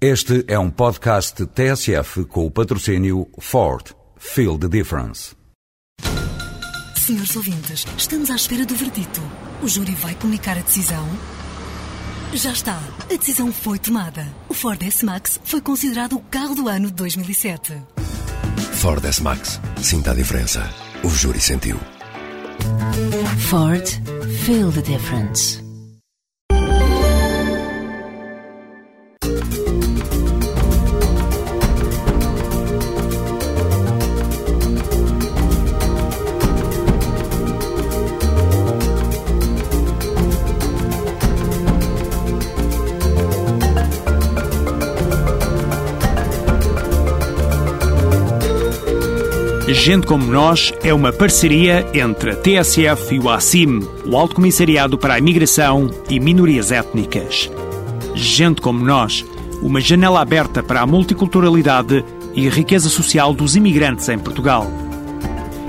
Este é um podcast TSF com o patrocínio Ford. Feel the difference. Senhores ouvintes, estamos à espera do verdito. O júri vai comunicar a decisão? Já está. A decisão foi tomada. O Ford S-Max foi considerado o carro do ano de 2007. Ford S-Max. Sinta a diferença. O júri sentiu. Ford. Feel the difference. Gente como Nós é uma parceria entre a TSF e o ACIM, o Alto Comissariado para a Imigração e Minorias Étnicas. Gente como Nós, uma janela aberta para a multiculturalidade e a riqueza social dos imigrantes em Portugal.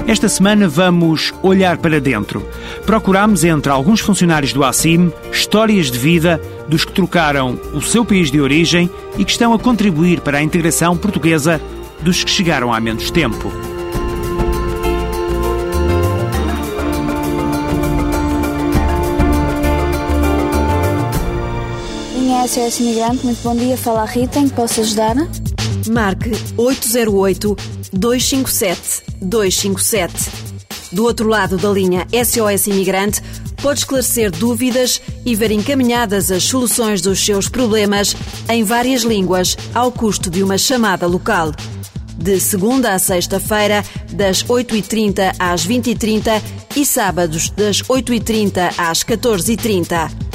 Esta semana vamos olhar para dentro. Procuramos entre alguns funcionários do ACIM histórias de vida dos que trocaram o seu país de origem e que estão a contribuir para a integração portuguesa dos que chegaram há menos tempo. SOS Imigrante, muito bom dia. Fala a Rita, em que posso ajudar? Marque 808-257-257. Do outro lado da linha SOS Imigrante, pode esclarecer dúvidas e ver encaminhadas as soluções dos seus problemas em várias línguas, ao custo de uma chamada local. De segunda a sexta-feira, das 8h30 às 20h30 e sábados, das 8h30 às 14h30.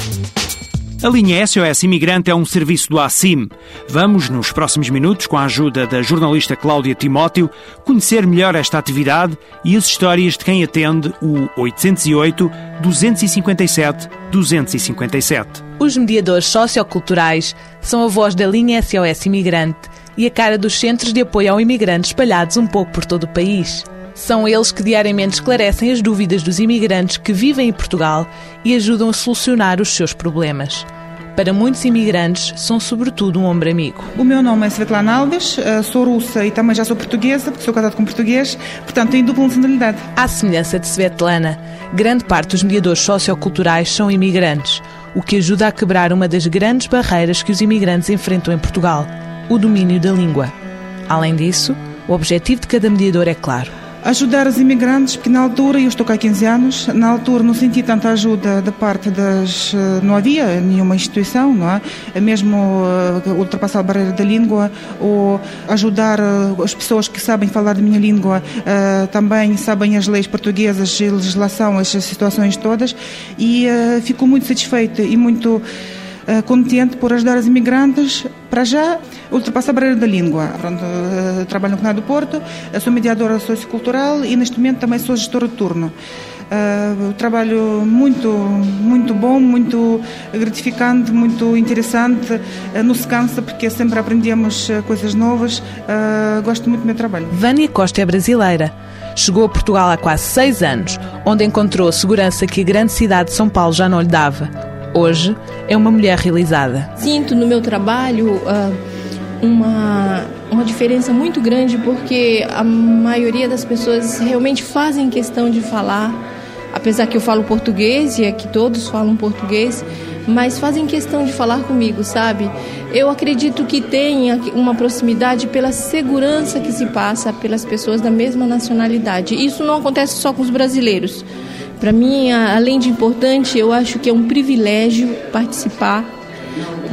A linha SOS Imigrante é um serviço do ACIM. Vamos, nos próximos minutos, com a ajuda da jornalista Cláudia Timóteo, conhecer melhor esta atividade e as histórias de quem atende o 808 257 257. Os mediadores socioculturais são a voz da linha SOS Imigrante e a cara dos centros de apoio ao imigrante espalhados um pouco por todo o país. São eles que diariamente esclarecem as dúvidas dos imigrantes que vivem em Portugal e ajudam a solucionar os seus problemas. Para muitos imigrantes, são sobretudo um ombro amigo. O meu nome é Svetlana Alves, eh, sou russa e também já sou portuguesa, porque sou casada com português, portanto tenho dupla nacionalidade. À semelhança de Svetlana, grande parte dos mediadores socioculturais são imigrantes, o que ajuda a quebrar uma das grandes barreiras que os imigrantes enfrentam em Portugal, o domínio da língua. Além disso, o objetivo de cada mediador é claro ajudar os imigrantes, porque na altura, eu estou cá há 15 anos, na altura não senti tanta ajuda da parte das. Eh, não havia nenhuma instituição, não é? é mesmo uh, ultrapassar a barreira da língua ou ajudar uh, as pessoas que sabem falar da minha língua, também sabem as leis portuguesas, a legislação, as situações todas, e fico muito satisfeita e muito contente por ajudar os imigrantes, para já, ultrapassar a barreira da língua. Pronto, uh, trabalho no Canal do Porto, sou mediadora sociocultural e neste momento também sou gestora de turno. Uh, trabalho muito, muito bom, muito gratificante, muito interessante. Uh, não se cansa porque sempre aprendemos coisas novas. Gosto muito do meu trabalho. Vânia Costa é brasileira. Chegou a Portugal há quase seis anos, onde encontrou segurança que a grande cidade de São Paulo já não lhe dava hoje é uma mulher realizada. Sinto no meu trabalho uh, uma, uma diferença muito grande porque a maioria das pessoas realmente fazem questão de falar, apesar que eu falo português e é que todos falam português, mas fazem questão de falar comigo, sabe? Eu acredito que tem uma proximidade pela segurança que se passa pelas pessoas da mesma nacionalidade. Isso não acontece só com os brasileiros. Para mim, além de importante, eu acho que é um privilégio participar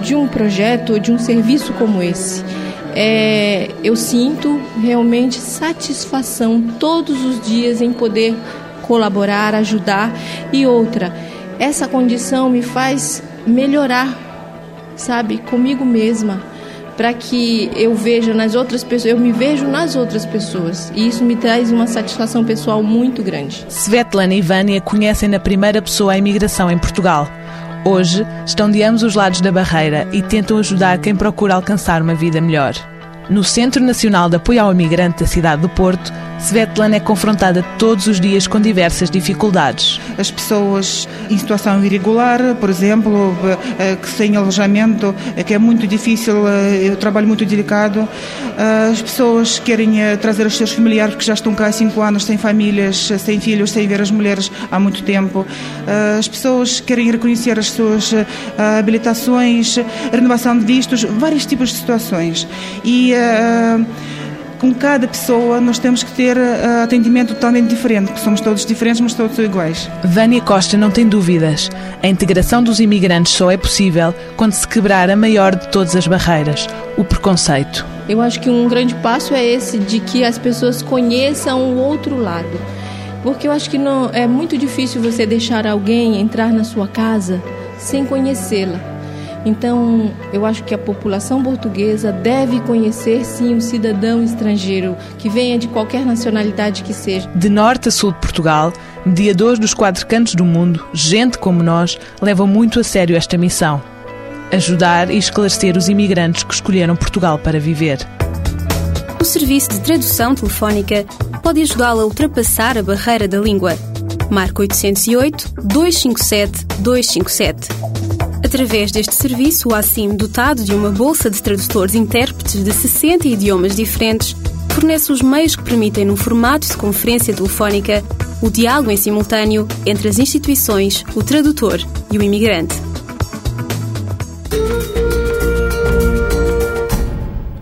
de um projeto, de um serviço como esse. É, eu sinto realmente satisfação todos os dias em poder colaborar, ajudar. E outra, essa condição me faz melhorar, sabe, comigo mesma para que eu veja nas outras pessoas, eu me vejo nas outras pessoas. E isso me traz uma satisfação pessoal muito grande. Svetlana e Vânia conhecem na primeira pessoa a imigração em Portugal. Hoje estão de ambos os lados da barreira e tentam ajudar quem procura alcançar uma vida melhor. No Centro Nacional de Apoio ao Imigrante da cidade do Porto, Svetlana é confrontada todos os dias com diversas dificuldades. As pessoas em situação irregular, por exemplo, eh, que sem alojamento, eh, que é muito difícil, é um trabalho muito delicado. As pessoas querem trazer os seus familiares porque já estão cá há cinco anos, sem famílias, sem filhos, sem ver as mulheres há muito tempo. As pessoas querem reconhecer as suas habilitações, renovação de vistos, vários tipos de situações. E com cada pessoa nós temos que ter uh, atendimento totalmente diferente, porque somos todos diferentes, mas todos são iguais. Vânia Costa não tem dúvidas. A integração dos imigrantes só é possível quando se quebrar a maior de todas as barreiras, o preconceito. Eu acho que um grande passo é esse de que as pessoas conheçam o outro lado. Porque eu acho que não é muito difícil você deixar alguém entrar na sua casa sem conhecê-la. Então, eu acho que a população portuguesa deve conhecer sim o cidadão estrangeiro, que venha de qualquer nacionalidade que seja. De norte a sul de Portugal, mediadores dos quatro cantos do mundo, gente como nós, levam muito a sério esta missão. Ajudar e esclarecer os imigrantes que escolheram Portugal para viver. O serviço de tradução telefónica pode ajudá-la a ultrapassar a barreira da língua. Marque 808 257 257 Através deste serviço, o ACIM, dotado de uma bolsa de tradutores intérpretes de 60 idiomas diferentes, fornece os meios que permitem, num formato de conferência telefónica, o diálogo em simultâneo entre as instituições, o tradutor e o imigrante.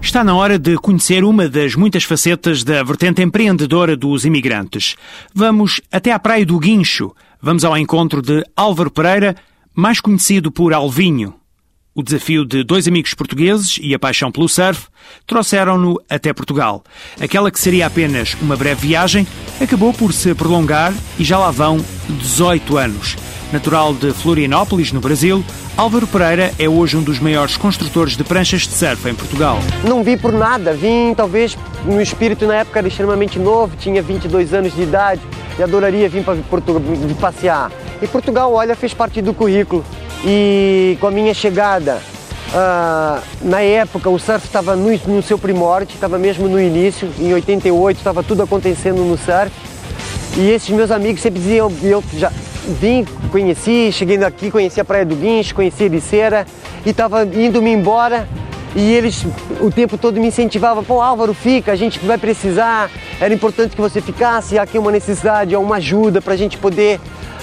Está na hora de conhecer uma das muitas facetas da vertente empreendedora dos imigrantes. Vamos até à Praia do Guincho. Vamos ao encontro de Álvaro Pereira, mais conhecido por Alvinho. O desafio de dois amigos portugueses e a paixão pelo surf trouxeram-no até Portugal. Aquela que seria apenas uma breve viagem acabou por se prolongar e já lá vão 18 anos. Natural de Florianópolis, no Brasil, Álvaro Pereira é hoje um dos maiores construtores de pranchas de surf em Portugal. Não vim por nada, vim talvez no espírito na época era extremamente novo, tinha 22 anos de idade e adoraria vir para Portugal passear. E Portugal, olha, fez parte do currículo. E com a minha chegada, uh, na época o surf estava no, no, seu primórdio, estava mesmo no início, em 88 estava tudo acontecendo no surf. E esses meus amigos sempre diziam, eu já vim, conheci, cheguei aqui, conheci a Praia do Guincho, conheci Ericeira e estava indo-me embora e eles o tempo todo me incentivavam, pô Álvaro, fica, a gente vai precisar, era importante que você ficasse, aqui é uma necessidade, é uma ajuda para a gente poder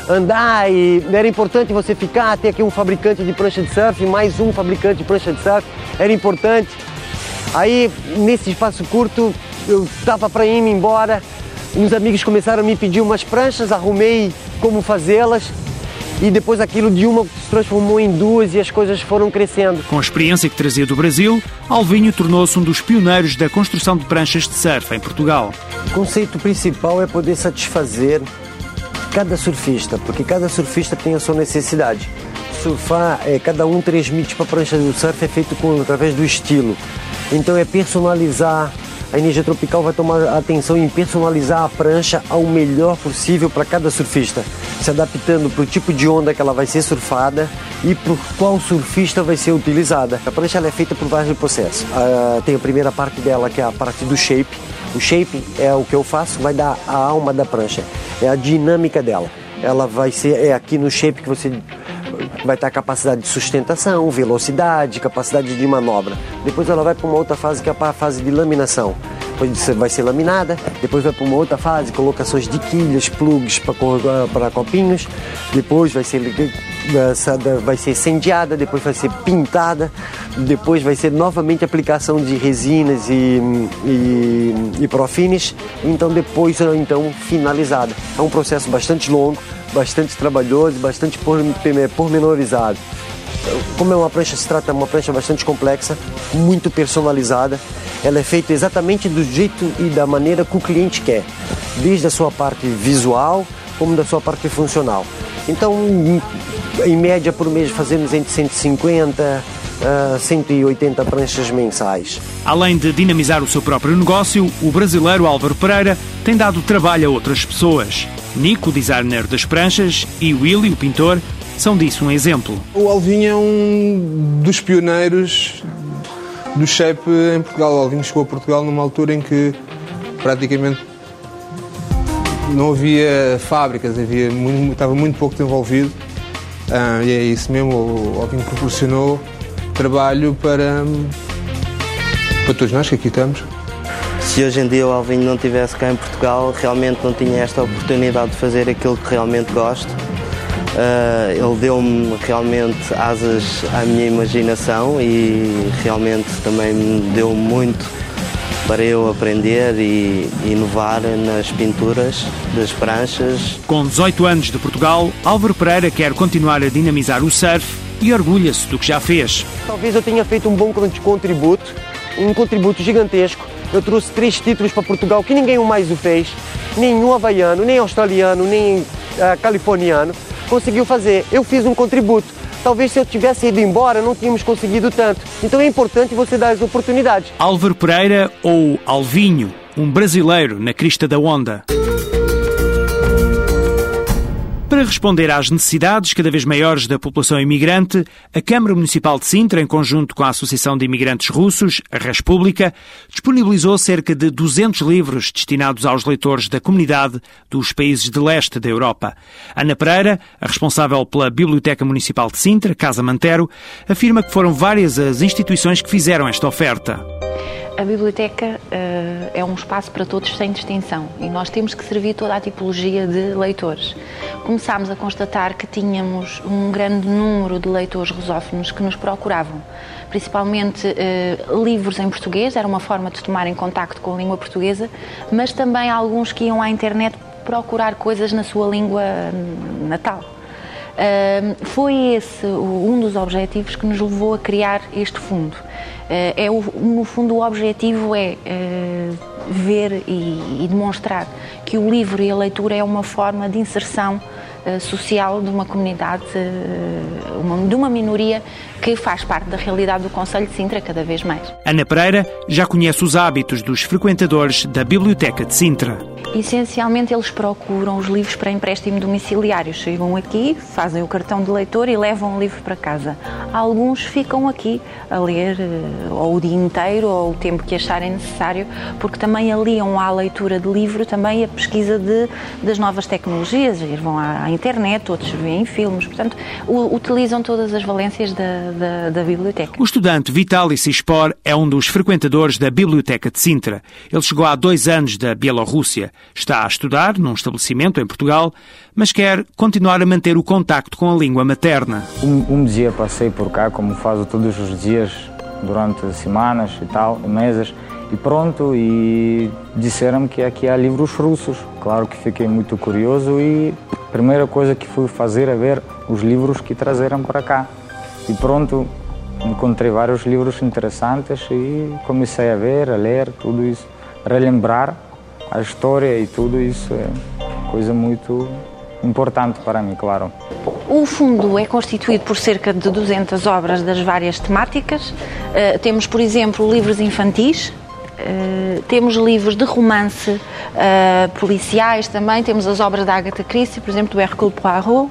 andar e era importante você ficar, ter aqui um fabricante de prancha de surf, mais um fabricante de prancha de surf, era importante. Aí, nesse espaço curto, eu estava para ir embora, uns amigos começaram a me pedir umas pranchas, arrumei como fazê-las e depois aquilo de uma se transformou em duas e as coisas foram crescendo. Com a experiência que trazia do Brasil, Alvinho tornou-se um dos pioneiros da construção de pranchas de surf em Portugal. O conceito principal é poder satisfazer cada surfista, porque cada surfista tem a sua necessidade. Surfar, é, cada um transmite para a prancha do surf é feito com, através do estilo. Então é personalizar. A Energia Tropical vai tomar atenção em personalizar a prancha ao melhor possível para cada surfista, se adaptando para o tipo de onda que ela vai ser surfada e por qual surfista vai ser utilizada. A prancha é feita por vários processos. Uh, tem a primeira parte dela, que é a parte do shape, o shape é o que eu faço, vai dar a alma da prancha, é a dinâmica dela. Ela vai ser, é aqui no shape que você vai ter capacidade de sustentação, velocidade, capacidade de manobra. Depois ela vai para uma outra fase que é a fase de laminação. Depois vai ser laminada, depois vai para uma outra fase, colocações de quilhas, plugs para copinhos, depois vai ser vai ser incendiada, depois vai ser pintada, depois vai ser novamente aplicação de resinas e, e, e profines, então depois então finalizada. É um processo bastante longo, bastante trabalhoso, bastante pormenorizado. Como é uma prancha, se trata de uma prancha bastante complexa, muito personalizada, ela é feita exatamente do jeito e da maneira que o cliente quer, desde a sua parte visual como da sua parte funcional. Então, em média por mês fazemos entre 150 a 180 pranchas mensais. Além de dinamizar o seu próprio negócio, o brasileiro Álvaro Pereira tem dado trabalho a outras pessoas. Nico, designer das pranchas, e Willy, o pintor, são disso um exemplo. O Alvinho é um dos pioneiros do shape em Portugal. O Alvinho chegou a Portugal numa altura em que praticamente não havia fábricas, havia muito, estava muito pouco desenvolvido ah, e é isso mesmo, o Alvin proporcionou trabalho para, para todos nós que aqui estamos. Se hoje em dia o Alvin não estivesse cá em Portugal, realmente não tinha esta oportunidade de fazer aquilo que realmente gosto. Uh, ele deu-me realmente asas à minha imaginação e realmente também me deu muito para eu aprender e inovar nas pinturas das pranchas. Com 18 anos de Portugal, Álvaro Pereira quer continuar a dinamizar o surf e orgulha-se do que já fez. Talvez eu tenha feito um bom contributo, um contributo gigantesco. Eu trouxe três títulos para Portugal que ninguém mais o fez, nenhum havaiano, nem australiano, nem uh, californiano conseguiu fazer. Eu fiz um contributo. Talvez se eu tivesse ido embora não tínhamos conseguido tanto. Então é importante você dar as oportunidades. Álvaro Pereira ou Alvinho, um brasileiro na crista da onda. Para responder às necessidades cada vez maiores da população imigrante, a Câmara Municipal de Sintra, em conjunto com a Associação de Imigrantes Russos, a República, disponibilizou cerca de 200 livros destinados aos leitores da comunidade dos países de leste da Europa. Ana Pereira, a responsável pela Biblioteca Municipal de Sintra, Casa Mantero, afirma que foram várias as instituições que fizeram esta oferta. A biblioteca uh, é um espaço para todos sem distinção e nós temos que servir toda a tipologia de leitores. Começámos a constatar que tínhamos um grande número de leitores rusófonos que nos procuravam, principalmente uh, livros em português, era uma forma de tomarem contacto com a língua portuguesa, mas também alguns que iam à internet procurar coisas na sua língua natal. Foi esse um dos objetivos que nos levou a criar este fundo. Uh, é o, no fundo, o objetivo é uh, ver e, e, demonstrar que o livro e a leitura é uma forma de inserção eh, social de uma comunidade, de uma minoria que faz parte da realidade do Conselho de Sintra cada vez mais. Ana Pereira já conhece os hábitos dos frequentadores da Biblioteca de Sintra. Essencialmente, eles procuram os livros para empréstimo domiciliário. Chegam aqui, fazem o cartão de leitor e levam o livro para casa. Alguns ficam aqui a ler eh, ou o dia inteiro ou o tempo que acharem necessário, porque também aliam à leitura de livro também a pesquisa de, das novas tecnologias. Vão à internet, outros veem filmes, portanto, utilizam todas as valências da, da, da biblioteca. O estudante Vitaly Sispor é um dos frequentadores da Biblioteca de Sintra. Ele chegou há dois anos da Bielorrússia. Está a estudar num estabelecimento em Portugal, mas quer continuar a manter o contacto com a língua materna. Um, um dia passei por cá, como faço todos os dias, durante semanas e tal, meses, e pronto, e disseram que aqui há livros russos. Claro que fiquei muito curioso e a primeira coisa que fui fazer é ver os livros que trazeram para cá. E pronto, encontrei vários livros interessantes e comecei a ver, a ler tudo isso, relembrar a história e tudo isso é coisa muito importante para mim, claro. O fundo é constituído por cerca de 200 obras das várias temáticas. Uh, temos, por exemplo, livros infantis, uh, temos livros de romance uh, policiais também, temos as obras da Agatha Christie, por exemplo, do Hercule Poirot.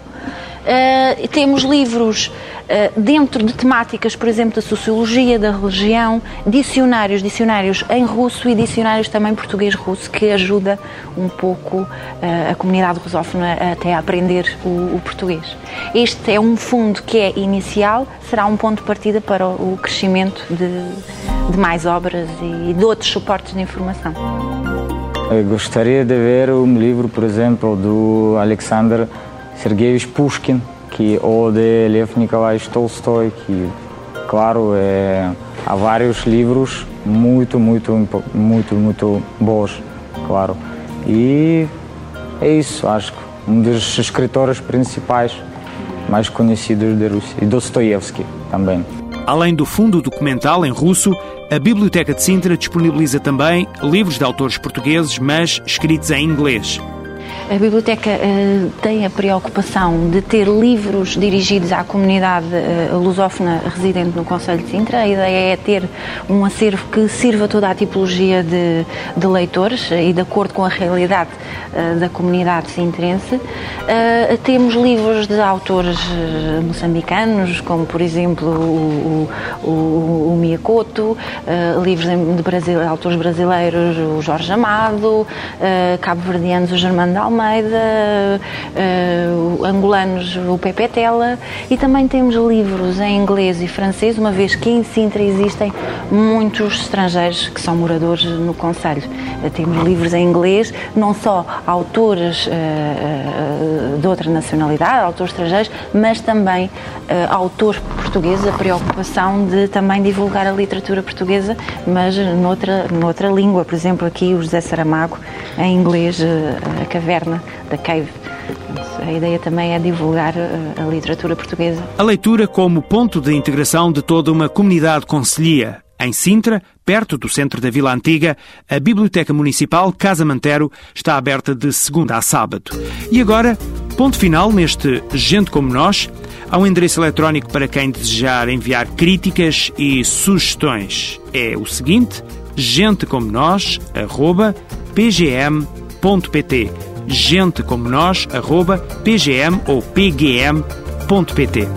Uh, temos livros uh, dentro de temáticas, por exemplo, da sociologia, da religião, dicionários, dicionários em russo e dicionários também português-russo, que ajuda um pouco uh, a comunidade rusófona até a aprender o, o, português. Este é um fundo que é inicial, será um ponto de partida para o crescimento de, de mais obras e de outros suportes de informação. Eu gostaria de ver um livro, por exemplo, do Alexander Sergei Pushkin, que ou de Lev Nikolaevich Tolstói, que, claro, é, há vários livros muito, muito, muito, muito bons, claro. E é isso, acho que um dos escritores principais mais conhecidos da Rússia, e Dostoiévski também. Além do fundo documental em russo, a Biblioteca de Sintra disponibiliza também livros de autores portugueses, mas escritos em inglês. A biblioteca uh, tem a preocupação de ter livros dirigidos à comunidade uh, lusófona residente no Conselho de Sintra. A ideia é ter um acervo que sirva toda a tipologia de, de leitores e de acordo com a realidade da comunidade sintrense. temos livros de autores moçambicanos, como por exemplo o, o, o Miyakoto, livros de Brasil, autores brasileiros, o Jorge Amado, cabo-verdianos, o Germano de Almeida, uh, angolanos, o Pepe Tela, e também temos livros em inglês e francês, uma vez que em Sintra existem muitos estrangeiros que são moradores no Conselho. Uh, temos livros em inglês, não só autores uh, de outra nacionalidade, autores estrangeiros, mas também autores portugueses, a preocupação de também divulgar a literatura portuguesa, mas noutra, noutra língua. Por exemplo, aqui o José Saramago, em inglês, a caverna da Cave. A ideia também é divulgar eh, a literatura portuguesa. A leitura como ponto de integração de toda uma comunidade concelhia. Em Sintra, perto do centro da Vila Antiga, a Biblioteca Municipal Casa Mantero está aberta de segunda a sábado. E agora, ponto final neste Gente Como Nós. Há um endereço eletrónico para quem desejar enviar críticas e sugestões. É o seguinte, gentecomonos.pgm.pt gente como nós, arroba pgm ou pgm.pt.